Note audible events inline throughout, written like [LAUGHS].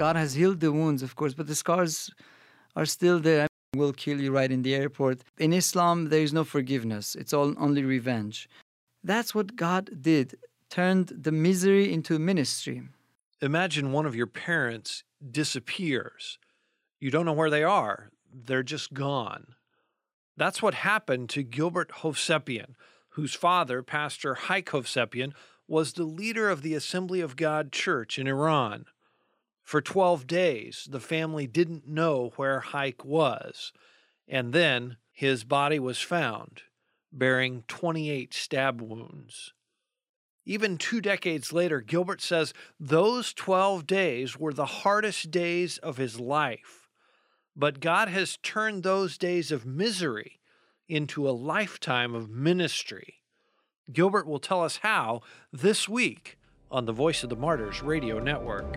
God has healed the wounds, of course, but the scars are still there. Will kill you right in the airport. In Islam, there is no forgiveness. It's all only revenge. That's what God did. Turned the misery into ministry. Imagine one of your parents disappears. You don't know where they are. They're just gone. That's what happened to Gilbert Hovsepian, whose father, Pastor Haik Hovsepian, was the leader of the Assembly of God Church in Iran. For 12 days, the family didn't know where Haik was, and then his body was found, bearing 28 stab wounds. Even two decades later, Gilbert says those 12 days were the hardest days of his life. But God has turned those days of misery into a lifetime of ministry. Gilbert will tell us how this week on the Voice of the Martyrs radio network.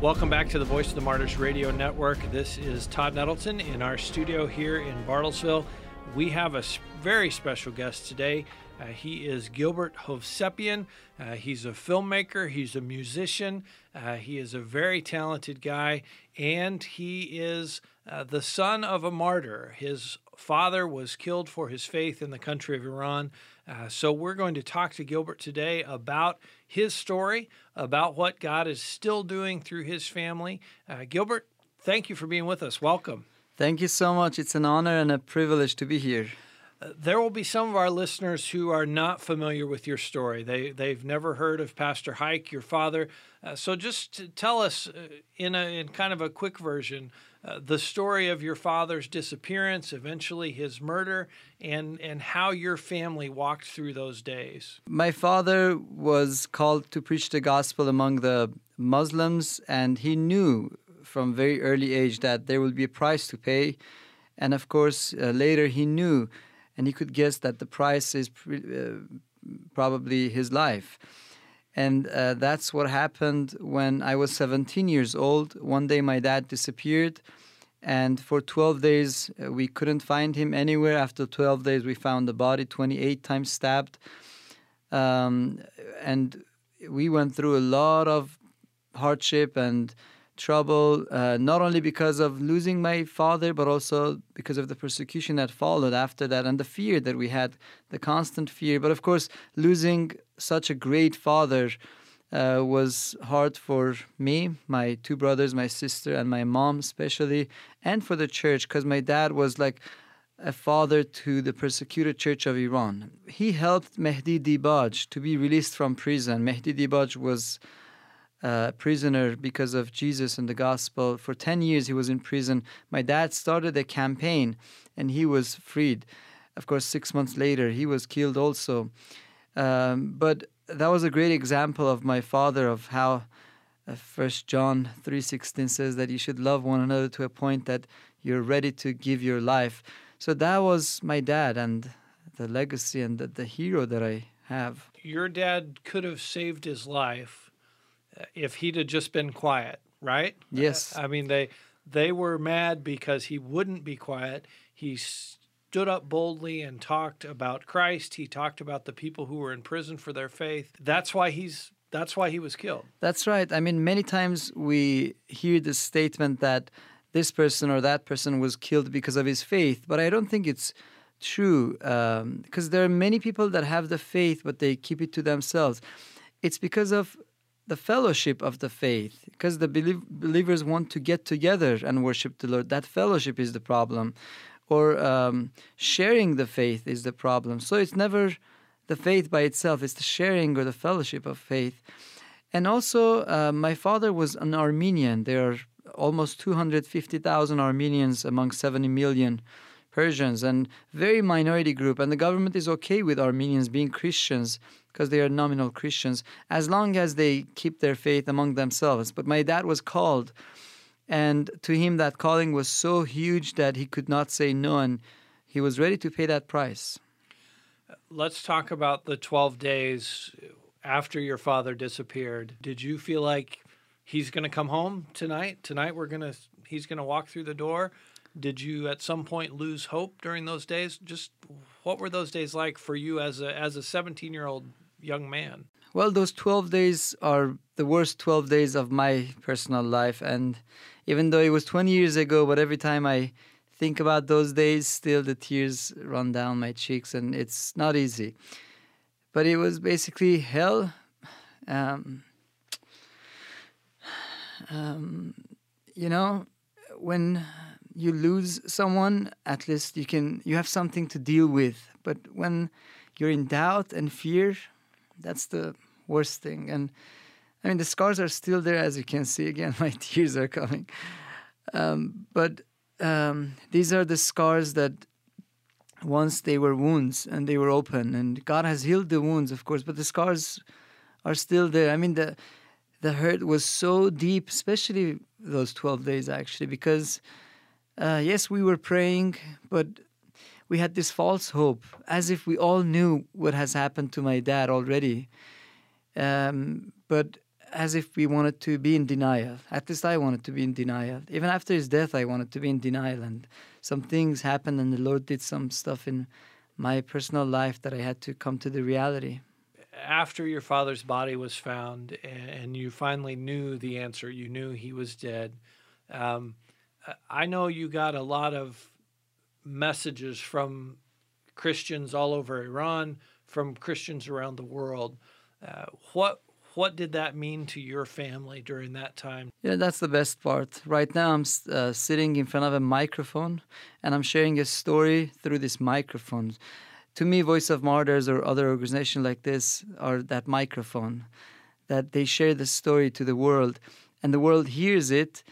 Welcome back to the Voice of the Martyrs Radio Network. This is Todd Nettleton in our studio here in Bartlesville. We have a very special guest today. Uh, he is Gilbert Hovsepian. Uh, he's a filmmaker, he's a musician, uh, he is a very talented guy, and he is uh, the son of a martyr. His father was killed for his faith in the country of Iran. Uh, so, we're going to talk to Gilbert today about his story, about what God is still doing through his family. Uh, Gilbert, thank you for being with us. Welcome. Thank you so much. It's an honor and a privilege to be here. Uh, there will be some of our listeners who are not familiar with your story. They they've never heard of Pastor Haik, your father. Uh, so just tell us uh, in a in kind of a quick version the story of your father's disappearance, eventually his murder, and and how your family walked through those days. My father was called to preach the gospel among the Muslims, and he knew from very early age that there would be a price to pay, and of course uh, later he knew and he could guess that the price is pre- uh, probably his life. And uh, that's what happened when I was 17 years old. One day my dad disappeared, and for 12 days uh, we couldn't find him anywhere. After 12 days, we found the body 28 times stabbed. Um, and we went through a lot of hardship and trouble, uh, not only because of losing my father, but also because of the persecution that followed after that and the fear that we had, the constant fear. But of course, losing such a great father uh, was hard for me, my two brothers, my sister, and my mom, especially, and for the church, because my dad was like a father to the persecuted church of Iran. He helped Mehdi Dibaj to be released from prison. Mehdi Dibaj was uh, prisoner because of Jesus and the gospel. For 10 years, he was in prison. My dad started a campaign and he was freed. Of course, six months later, he was killed also. Um, but that was a great example of my father of how uh, First John 3:16 says that you should love one another to a point that you're ready to give your life. So that was my dad and the legacy and the, the hero that I have. Your dad could have saved his life if he'd have just been quiet, right? Yes. I mean, they they were mad because he wouldn't be quiet. He stood up boldly and talked about Christ. He talked about the people who were in prison for their faith. That's why he's that's why he was killed. That's right. I mean, many times we hear the statement that this person or that person was killed because of his faith, but I don't think it's true because um, there are many people that have the faith, but they keep it to themselves. It's because of the fellowship of the faith because the believers want to get together and worship the Lord. That fellowship is the problem, or um, sharing the faith is the problem. So it's never the faith by itself, it's the sharing or the fellowship of faith. And also, uh, my father was an Armenian. There are almost 250,000 Armenians among 70 million Persians and very minority group. And the government is okay with Armenians being Christians because they are nominal Christians, as long as they keep their faith among themselves. But my dad was called, and to him, that calling was so huge that he could not say no, and he was ready to pay that price. Let's talk about the 12 days after your father disappeared. Did you feel like he's going to come home tonight? Tonight we're going to he's going to walk through the door. Did you at some point lose hope during those days? Just what were those days like for you as a as a 17-year-old young man? Well, those 12 days are the worst 12 days of my personal life and even though it was 20 years ago, but every time I think about those days, still the tears run down my cheeks, and it's not easy. But it was basically hell. Um, um, you know, when you lose someone, at least you can you have something to deal with. But when you're in doubt and fear, that's the worst thing. And I mean, the scars are still there, as you can see. Again, [LAUGHS] my tears are coming. Um, but um, these are the scars that once they were wounds and they were open, and God has healed the wounds, of course, but the scars are still there. I mean, the the hurt was so deep, especially those twelve days, actually, because uh, yes, we were praying, but we had this false hope, as if we all knew what has happened to my dad already. Um, but as if we wanted to be in denial. At least I wanted to be in denial. Even after his death, I wanted to be in denial. And some things happened, and the Lord did some stuff in my personal life that I had to come to the reality. After your father's body was found, and you finally knew the answer, you knew he was dead. Um, I know you got a lot of messages from Christians all over Iran, from Christians around the world. Uh, what what did that mean to your family during that time? Yeah, that's the best part. Right now, I'm uh, sitting in front of a microphone and I'm sharing a story through this microphone. To me, Voice of Martyrs or other organizations like this are that microphone that they share the story to the world, and the world hears it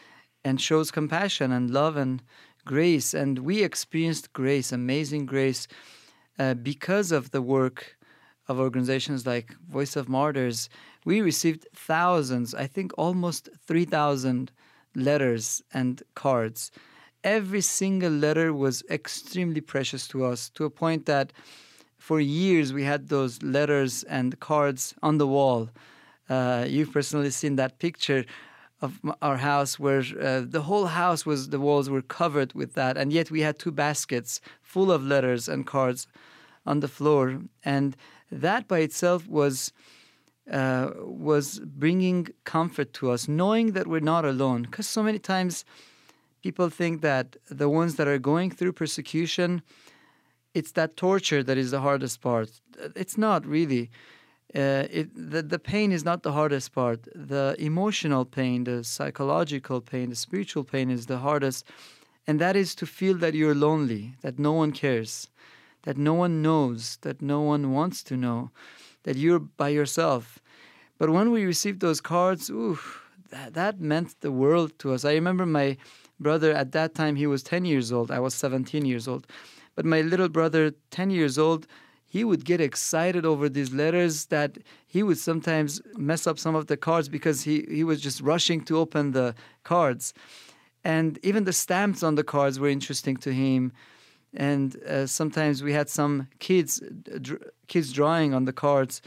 and shows compassion and love and grace. And we experienced grace, amazing grace, uh, because of the work of organizations like Voice of Martyrs we received thousands, I think almost 3,000 letters and cards. Every single letter was extremely precious to us to a point that for years we had those letters and cards on the wall. Uh, you've personally seen that picture of our house where uh, the whole house was the walls were covered with that and yet we had two baskets full of letters and cards on the floor and that by itself was uh, was bringing comfort to us, knowing that we're not alone. Because so many times people think that the ones that are going through persecution, it's that torture that is the hardest part. It's not really. Uh, it, the, the pain is not the hardest part. The emotional pain, the psychological pain, the spiritual pain is the hardest. And that is to feel that you're lonely, that no one cares, that no one knows, that no one wants to know that you're by yourself. But when we received those cards, ooh, that, that meant the world to us. I remember my brother at that time, he was 10 years old. I was 17 years old. But my little brother, 10 years old, he would get excited over these letters that he would sometimes mess up some of the cards because he, he was just rushing to open the cards. And even the stamps on the cards were interesting to him. And uh, sometimes we had some kids dr- kids drawing on the cards.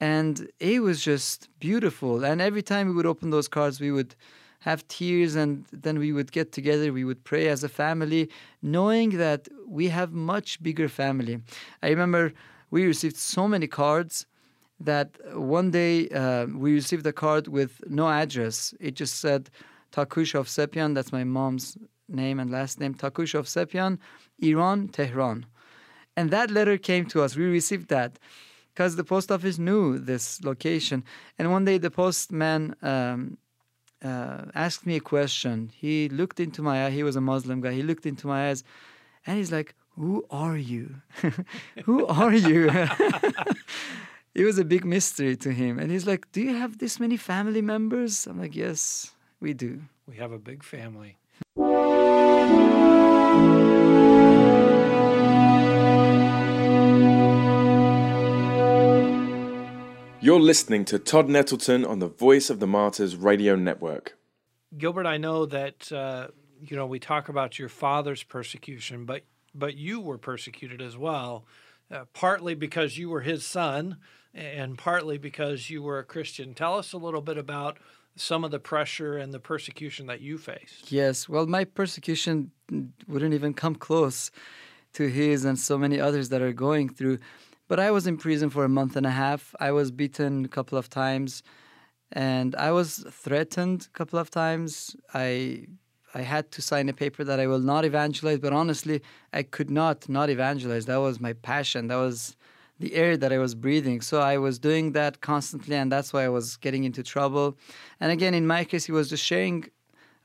And it was just beautiful. And every time we would open those cards we would have tears and then we would get together we would pray as a family knowing that we have much bigger family i remember we received so many cards that one day uh, we received a card with no address it just said takush Hovsepian that's my mom's name and last name takush Hovsepian Iran, Tehran. And that letter came to us. We received that because the post office knew this location. And one day the postman um, uh, asked me a question. He looked into my eye. He was a Muslim guy. He looked into my eyes and he's like, Who are you? [LAUGHS] Who are you? [LAUGHS] it was a big mystery to him. And he's like, Do you have this many family members? I'm like, Yes, we do. We have a big family. You're listening to Todd Nettleton on the Voice of the Martyrs Radio Network. Gilbert, I know that uh, you know we talk about your father's persecution, but but you were persecuted as well, uh, partly because you were his son, and partly because you were a Christian. Tell us a little bit about some of the pressure and the persecution that you faced. Yes, well, my persecution wouldn't even come close to his and so many others that are going through. But I was in prison for a month and a half. I was beaten a couple of times, and I was threatened a couple of times. I I had to sign a paper that I will not evangelize, but honestly, I could not not evangelize. That was my passion. That was the air that I was breathing. So I was doing that constantly, and that's why I was getting into trouble. And again, in my case, he was just sharing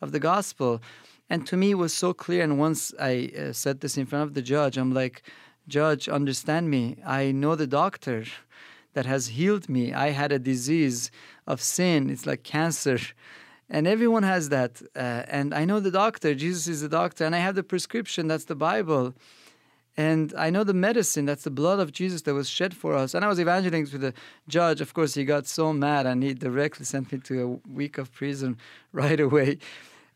of the gospel. And to me, it was so clear. And once I uh, said this in front of the judge, I'm like, Judge, understand me. I know the doctor that has healed me. I had a disease of sin, it's like cancer. And everyone has that. Uh, and I know the doctor. Jesus is the doctor. And I have the prescription. That's the Bible. And I know the medicine, that's the blood of Jesus that was shed for us. And I was evangelizing to the judge. Of course, he got so mad and he directly sent me to a week of prison [LAUGHS] right away.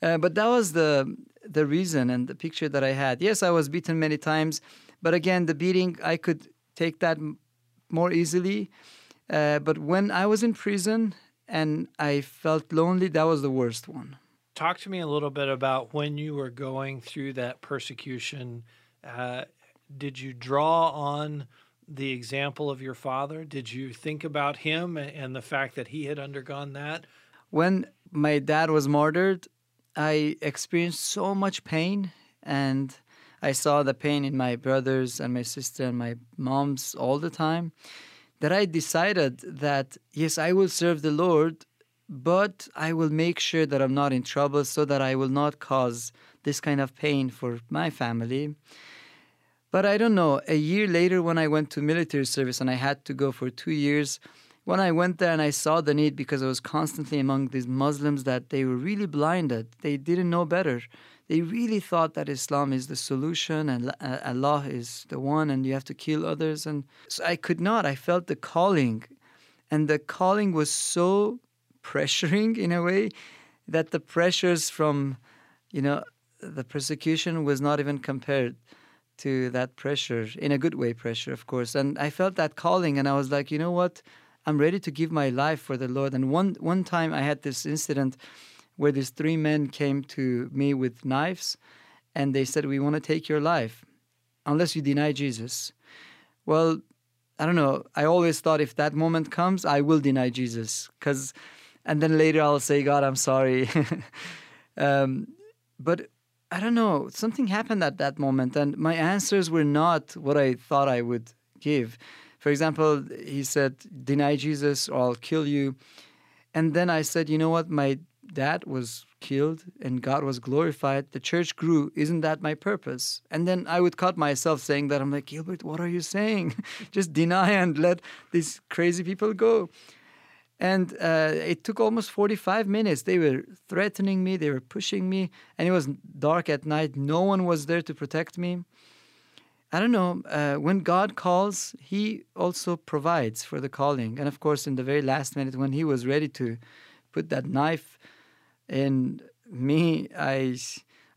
Uh, but that was the the reason and the picture that I had. Yes, I was beaten many times, but again, the beating I could take that more easily. Uh, but when I was in prison and I felt lonely, that was the worst one. Talk to me a little bit about when you were going through that persecution. Uh, did you draw on the example of your father? Did you think about him and the fact that he had undergone that? When my dad was murdered, I experienced so much pain and I saw the pain in my brothers and my sister and my moms all the time that I decided that yes, I will serve the Lord, but I will make sure that I'm not in trouble so that I will not cause this kind of pain for my family. But I don't know, a year later when I went to military service and I had to go for two years, when I went there and I saw the need because I was constantly among these Muslims that they were really blinded. They didn't know better. They really thought that Islam is the solution and uh, Allah is the one and you have to kill others. And so I could not. I felt the calling. And the calling was so pressuring [LAUGHS] in a way that the pressures from, you know, the persecution was not even compared to that pressure in a good way pressure of course and i felt that calling and i was like you know what i'm ready to give my life for the lord. And one one time i had this incident where these three men came to me with knives and they said we want to take your life unless you deny jesus. Well i don't know. I always thought if that moment comes i will deny jesus because and then later i'll say god i'm sorry. [LAUGHS] Um, but I don't know, something happened at that moment, and my answers were not what I thought I would give. For example, he said, Deny Jesus or I'll kill you. And then I said, You know what? My dad was killed and God was glorified. The church grew. Isn't that my purpose? And then I would cut myself saying that. I'm like, Gilbert, what are you saying? [LAUGHS] Just deny and let these crazy people go. And uh, it took almost 45 minutes. They were threatening me, they were pushing me, and it was dark at night. No one was there to protect me. I don't know. Uh, when God calls, He also provides for the calling. And of course, in the very last minute, when He was ready to put that knife in me, I.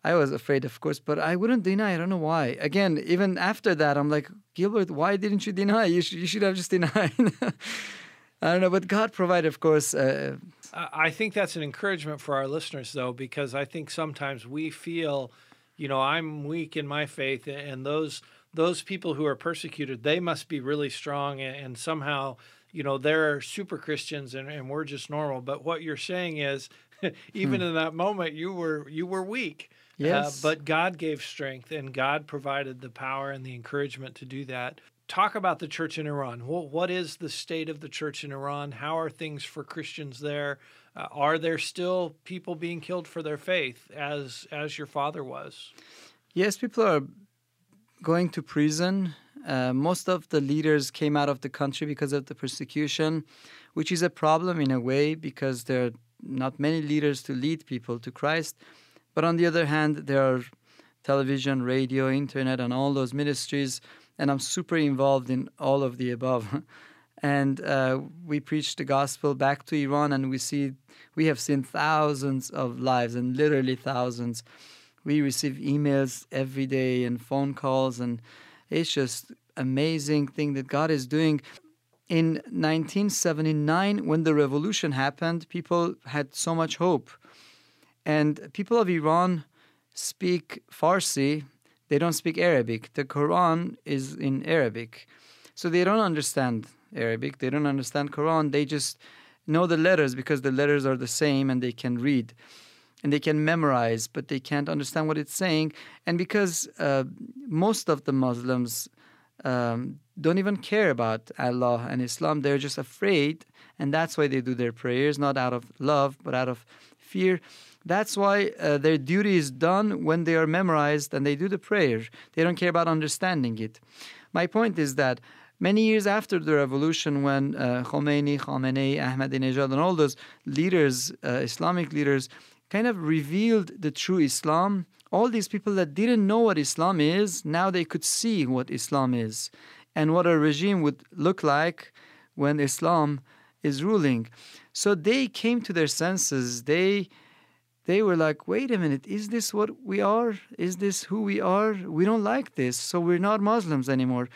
I was afraid, of course, but I wouldn't deny. I don't know why. Again, even after that, I'm like, Gilbert, why didn't you deny? You, sh- you should have just denied. [LAUGHS] I don't know, but God provided, of course. Uh, I think that's an encouragement for our listeners, though, because I think sometimes we feel, you know, I'm weak in my faith, and those those people who are persecuted, they must be really strong, and somehow, you know, they're super Christians, and, and we're just normal. But what you're saying is, [LAUGHS] even hmm. in that moment, you were you were weak. Uh, yes. Uh, but God gave strength, and God provided the power and the encouragement to do that talk about the church in Iran. What, what is the state of the church in Iran? How are things for Christians there? Uh, are there still people being killed for their faith, as as your father was? Yes, people are going to prison. Uh, most of the leaders came out of the country because of the persecution, which is a problem in a way because there are not many leaders to lead people to Christ. But on the other hand, there are television, radio, internet, and all those ministries and I'm super involved in all of the above. [LAUGHS] and uh, we preach the gospel back to Iran, and we see we have seen thousands of lives, and literally thousands. We receive emails every day and phone calls, and it's just amazing thing that God is doing. In 1979, when the revolution happened, people had so much hope, and people of Iran speak Farsi. They don't speak Arabic. The Quran is in Arabic, so they don't understand Arabic. They don't understand Quran. They just know the letters because the letters are the same and they can read and they can memorize, but they can't understand what it's saying. And because uh, most of the Muslims um, don't even care about Allah and Islam, they're just afraid, and that's why they do their prayers, not out of love, but out of fear. That's why uh, their duty is done when they are memorized and they do the prayer. They don't care about understanding it. My point is that Many years after the revolution, when uh, Khomeini, Khamenei, Ahmadinejad, and all those leaders, uh, Islamic leaders, kind of revealed the true Islam, all these people that didn't know what Islam is, now they could see what Islam is and what a regime would look like when Islam is ruling. So they came to their senses. They they were like, wait a minute, is this what we are? Is this who we are? We don't like this, so we're not Muslims anymore.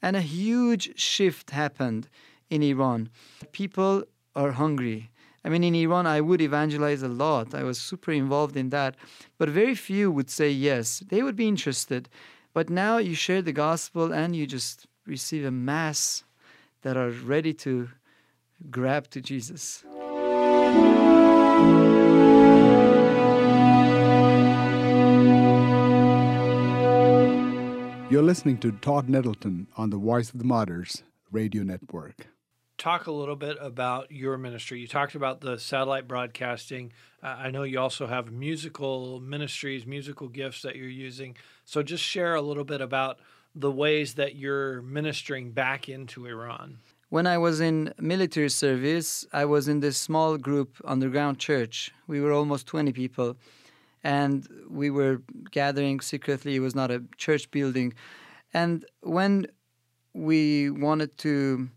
And a huge shift happened in Iran. People are hungry. I mean, in Iran, I would evangelize a lot. I was super involved in that. But very few would say yes. They would be interested. But now you share the gospel and you just receive a mass that are ready to grab to Jesus. You're listening to Todd Nettleton on the Voice of the Martyrs radio network. Talk a little bit about your ministry. You talked about the satellite broadcasting. Uh, I know you also have musical ministries, musical gifts that you're using. So just share a little bit about the ways that you're ministering back into Iran. When I was in military service, I was in this small group underground church. We were almost 20 people and we were gathering secretly. It was not a church building. And when we wanted to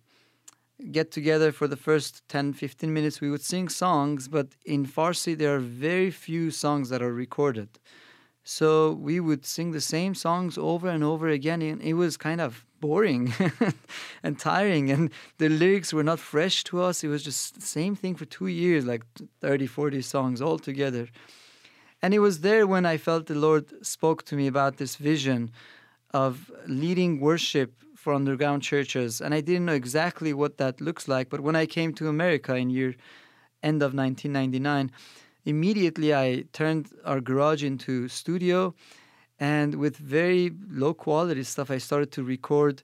get together for the first 10 15 minutes we would sing songs but in farsi there are very few songs that are recorded. So we would sing the same songs over and over again and it was kind of boring [LAUGHS] and tiring and the lyrics were not fresh to us. It was just the same thing for two years like 30 40 songs all together and it was there when I felt the Lord spoke to me about this vision of leading worship for underground churches. And I didn't know exactly what that looks like. But when I came to America in year end of 1999, immediately I turned our garage into studio. And with very low quality stuff, I started to record.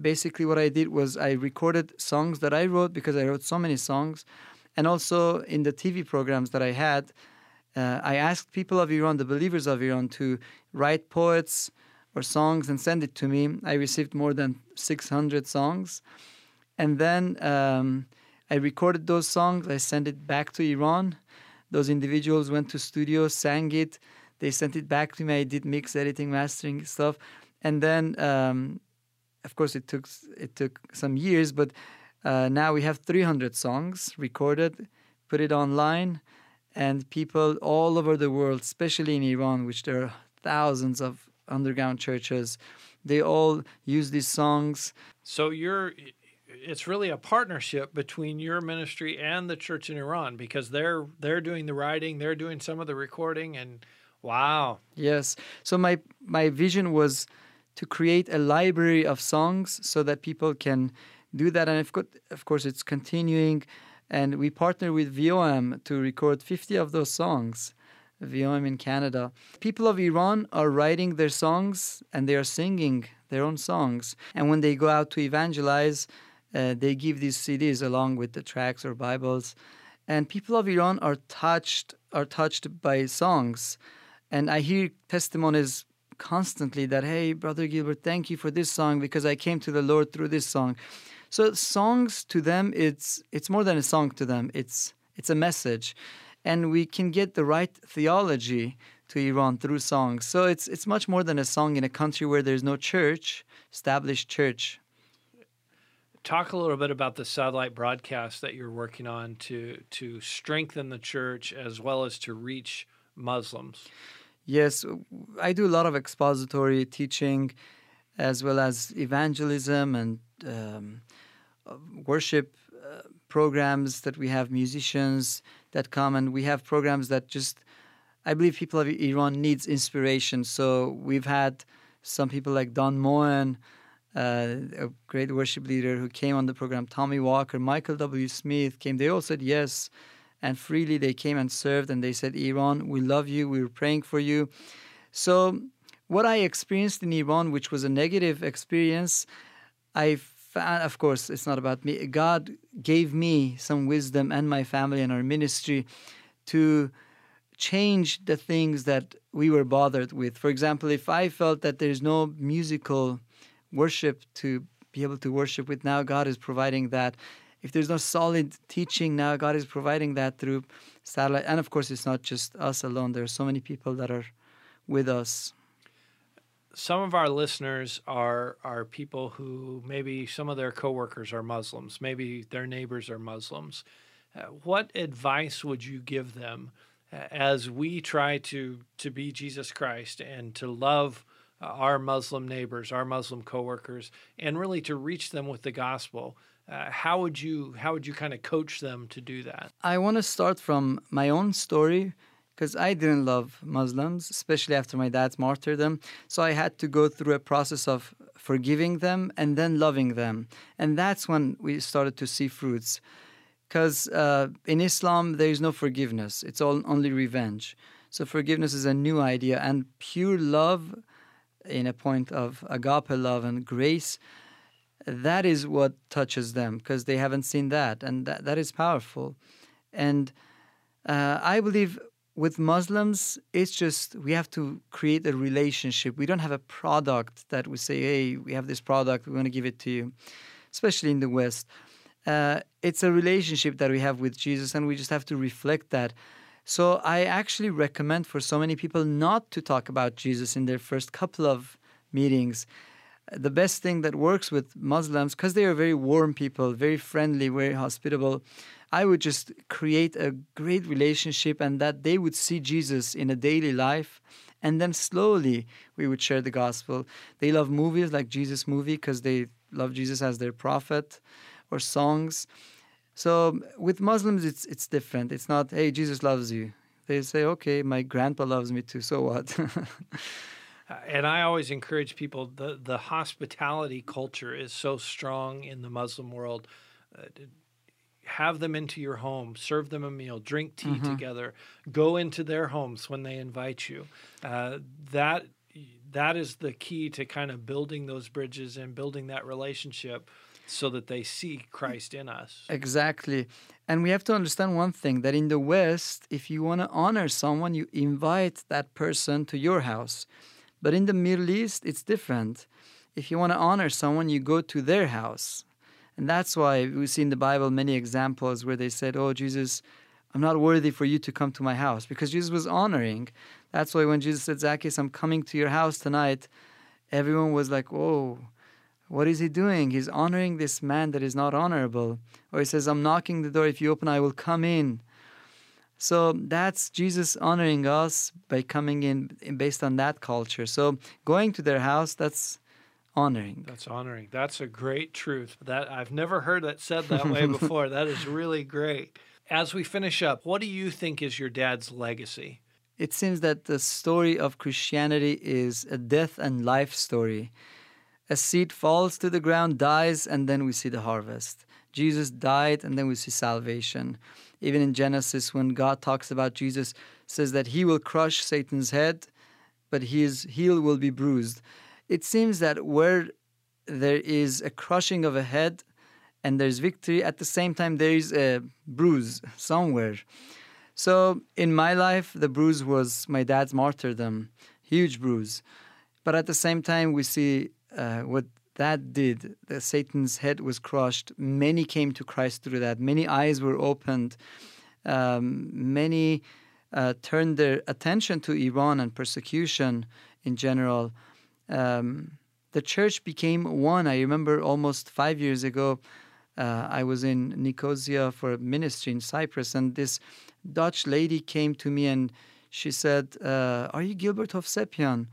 Basically, what I did was I recorded songs that I wrote because I wrote so many songs. And also in the TV programs that I had, uh, I asked people of Iran, the believers of Iran, to write poets or songs and send it to me. I received more than 600 songs. And then um, I recorded those songs. I sent it back to Iran. Those individuals went to studios, sang it. They sent it back to me. I did mix, editing, mastering stuff. And then, um, of course, it took it took some years, but uh, now we have 300 songs recorded, put it online and people all over the world, especially in Iran, which there are thousands of underground churches, they all use these songs. So you're it's really a partnership between your ministry and the church in Iran because they're they're doing the writing, they're doing some of the recording and wow. Yes. So my my vision was to create a library of songs so that people can do that and of course it's continuing and we partnered with VOM to record 50 of those songs. VOM in Canada. People of Iran are writing their songs and they are singing their own songs. And when they go out to evangelize, uh, they give these CDs along with the tracks or Bibles. And people of Iran are touched are touched by songs. And I hear testimonies constantly that, hey, Brother Gilbert, thank you for this song because I came to the Lord through this song. So songs to them, it's it's more than a song to them. It's it's a message, and we can get the right theology to Iran through songs. So it's it's much more than a song in a country where there's no church, established church. talk a little bit about the satellite broadcast that you're working on to to strengthen the church as well as to reach Muslims. Yes, I do a lot of expository teaching, as well as evangelism and um, worship programs that we have musicians that come, and we have programs that just. I believe people of Iran needs inspiration, so we've had some people like Don Moen, uh, a great worship leader who came on the program, Tommy Walker, Michael W. Smith came. They all said yes. And freely they came and served and they said, Iran, we love you. We were praying for you. So, what I experienced in Iran, which was a negative experience, I of course, it's not about me. God gave me some wisdom and my family and our ministry to change the things that we were bothered with. For example, if I felt that there's no musical worship to be able to worship with. Now God is providing that. If there's no solid teaching, now God is providing that through satellite. And of course, it's not just us alone. There are so many people that are with us. Some of our listeners are are people who maybe some of their coworkers are Muslims, maybe their neighbors are Muslims. Uh, what advice would you give them uh, as we try to to be Jesus Christ and to love uh, our Muslim neighbors, our Muslim coworkers, and really to reach them with the gospel. Uh, how would you how would you kind of coach them to do that? I want to start from my own story because I didn't love Muslims, especially after my dad's martyrdom. So I had to go through a process of forgiving them and then loving them, and that's when we started to see fruits. Because uh, in Islam there is no forgiveness; it's all only revenge. So forgiveness is a new idea, and pure love in a point of agape love and grace, that is what touches them because they haven't seen that, and that, that is powerful. And uh, I believe with Muslims, it's just we have to create a relationship. We don't have a product that we say, hey, we have this product, we want to give it to you, especially in the West. Uh, it's a relationship that we have with Jesus, and we just have to reflect that. So I actually recommend for so many people not to talk about Jesus in their first couple of meetings. The best thing that works with Muslims, because they are very warm people, very friendly, very hospitable, I would just create a great relationship and that they would see Jesus in a daily life. And then slowly we would share the gospel. They love movies like Jesus movie because they love Jesus as their prophet or songs. So with Muslims, it's it's different. It's not, hey, Jesus loves you. They say, okay, my grandpa loves me too. So what? [LAUGHS] and I always encourage people the the hospitality culture is so strong in the Muslim world. Uh, have them into your home, serve them a meal, drink tea mm-hmm. together, go into their homes when they invite you. Uh, that that is the key to kind of building those bridges and building that relationship so that they see Christ in us. Exactly. And we have to understand one thing that in the West, if you want to honor someone, you invite that person to your house. But in the Middle East, it's different. If you want to honor someone, you go to their house. And that's why we see in the Bible many examples where they said, Oh, Jesus, I'm not worthy for you to come to my house because Jesus was honoring. That's why when Jesus said, Zacchaeus, I'm coming to your house tonight, everyone was like, Oh, what is he doing? He's honoring this man that is not honorable. Or he says, I'm knocking the door. If you open, I will come in. So that's Jesus honoring us by coming in based on that culture. So going to their house, that's honoring. That's honoring. That's a great truth. That I've never heard that said that way [LAUGHS] before. that is really great. As we finish up, what do you think is your dad's legacy? It seems that the story of Christianity is a death and life story. A seed falls to the ground, dies, and then we see the harvest. Jesus died, and then we see salvation. Even in Genesis, when God talks about Jesus, says that he will crush Satan's head, but his heel will be bruised. It seems that where there is a crushing of a head and there's victory, at the same time there is a bruise somewhere. So in my life, the bruise was my dad's martyrdom, huge bruise. But at the same time, we see uh, what that did, the Satan's head was crushed. Many came to Christ through that. Many eyes were opened. Um, many uh, turned their attention to Iran and persecution in general. Um, the church became one. I remember almost five years ago, uh, I was in Nicosia for a ministry in Cyprus, and this Dutch lady came to me and she said, uh, Are you Gilbert of Hovsepian?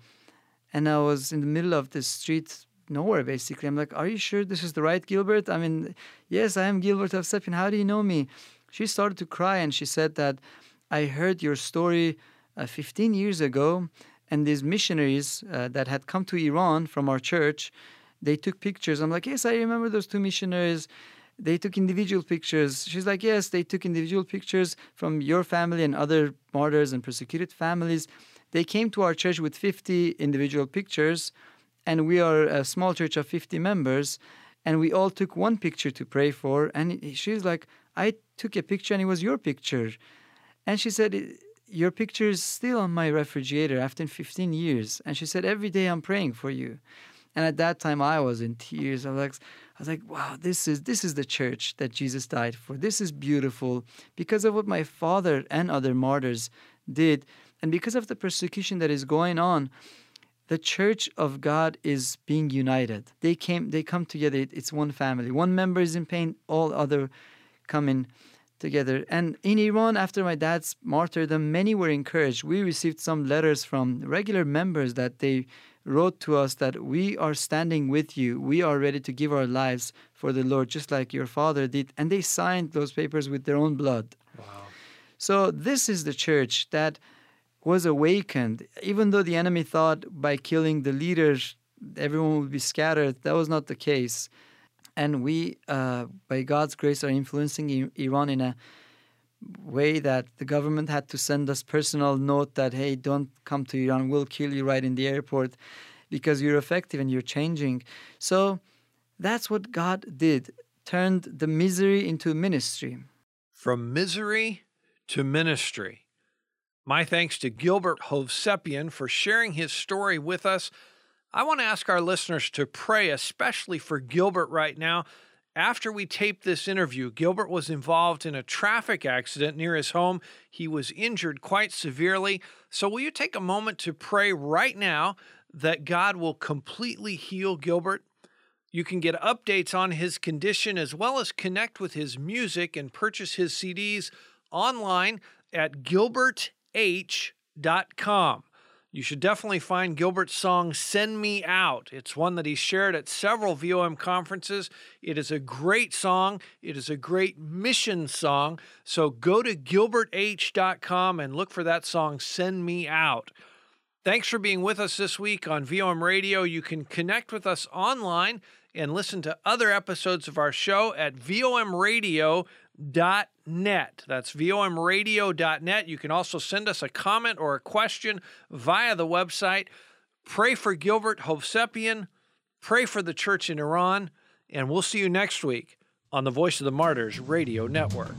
And I was in the middle of the street, nowhere basically. I'm like, Are you sure this is the right Gilbert? I mean, yes, I am Gilbert of Hovsepian. How do you know me? She started to cry and she said that I heard your story uh, 15 years ago, and these missionaries uh, that had come to Iran from our church, they took pictures. I'm like, Yes, I remember those two missionaries they took individual pictures. She's like, yes, they took individual pictures from your family and other martyrs and persecuted families. They came to our church with 50 individual pictures, and we are a small church of 50 members, and we all took one picture to pray for. And she's like, I took a picture, and it was your picture. And she said, Your picture is still on my refrigerator after 15 years. And she said, Every day I'm praying for you. And at that time, I was in tears. I was like, I was like, wow, this is this is the church that Jesus died for. This is beautiful because of what my father and other martyrs did, and because of the persecution that is going on. The church of God is being united. They came, they come together. It's one family. One member is in pain, all other coming together. And in Iran, after my dad's martyrdom, many were encouraged. We received some letters from regular members that they wrote to us that we are standing with you. We are ready to give our lives for the Lord, just like your father did. And they signed those papers with their own blood. Wow. So, this is the church that was awakened. Even though the enemy thought by killing the leaders, everyone would be scattered, that was not the case. And we, uh, by God's grace, are influencing Iran in a way that the government had to send us personal note that hey don't come to iran. We'll kill you right in the airport because you're effective and you're changing. So that's what god did turned the misery into ministry. From misery to ministry. My thanks to gilbert hovsepian for sharing his story with us i want to ask our listeners to pray especially for gilbert right now after we taped this interview, Gilbert was involved in a traffic accident near his home. He was injured quite severely. So, will you take a moment to pray right now that God will completely heal Gilbert? You can get updates on his condition as well as connect with his music and purchase his CDs online at gilberth.com. You should definitely find Gilbert's song Send Me Out. It's one that he shared at several VOM conferences. It is a great song, it is a great mission song. So go to gilberth.com and look for that song Send Me Out. Thanks for being with us this week on VOM Radio. You can connect with us online and listen to other episodes of our show at vomradio.com net. That's vomradio.net. You can also send us a comment or a question via the website. Pray for Gilbert Hovsepian. Pray for the church in Iran. And we'll see you next week on the Voice of the Martyrs Radio Network.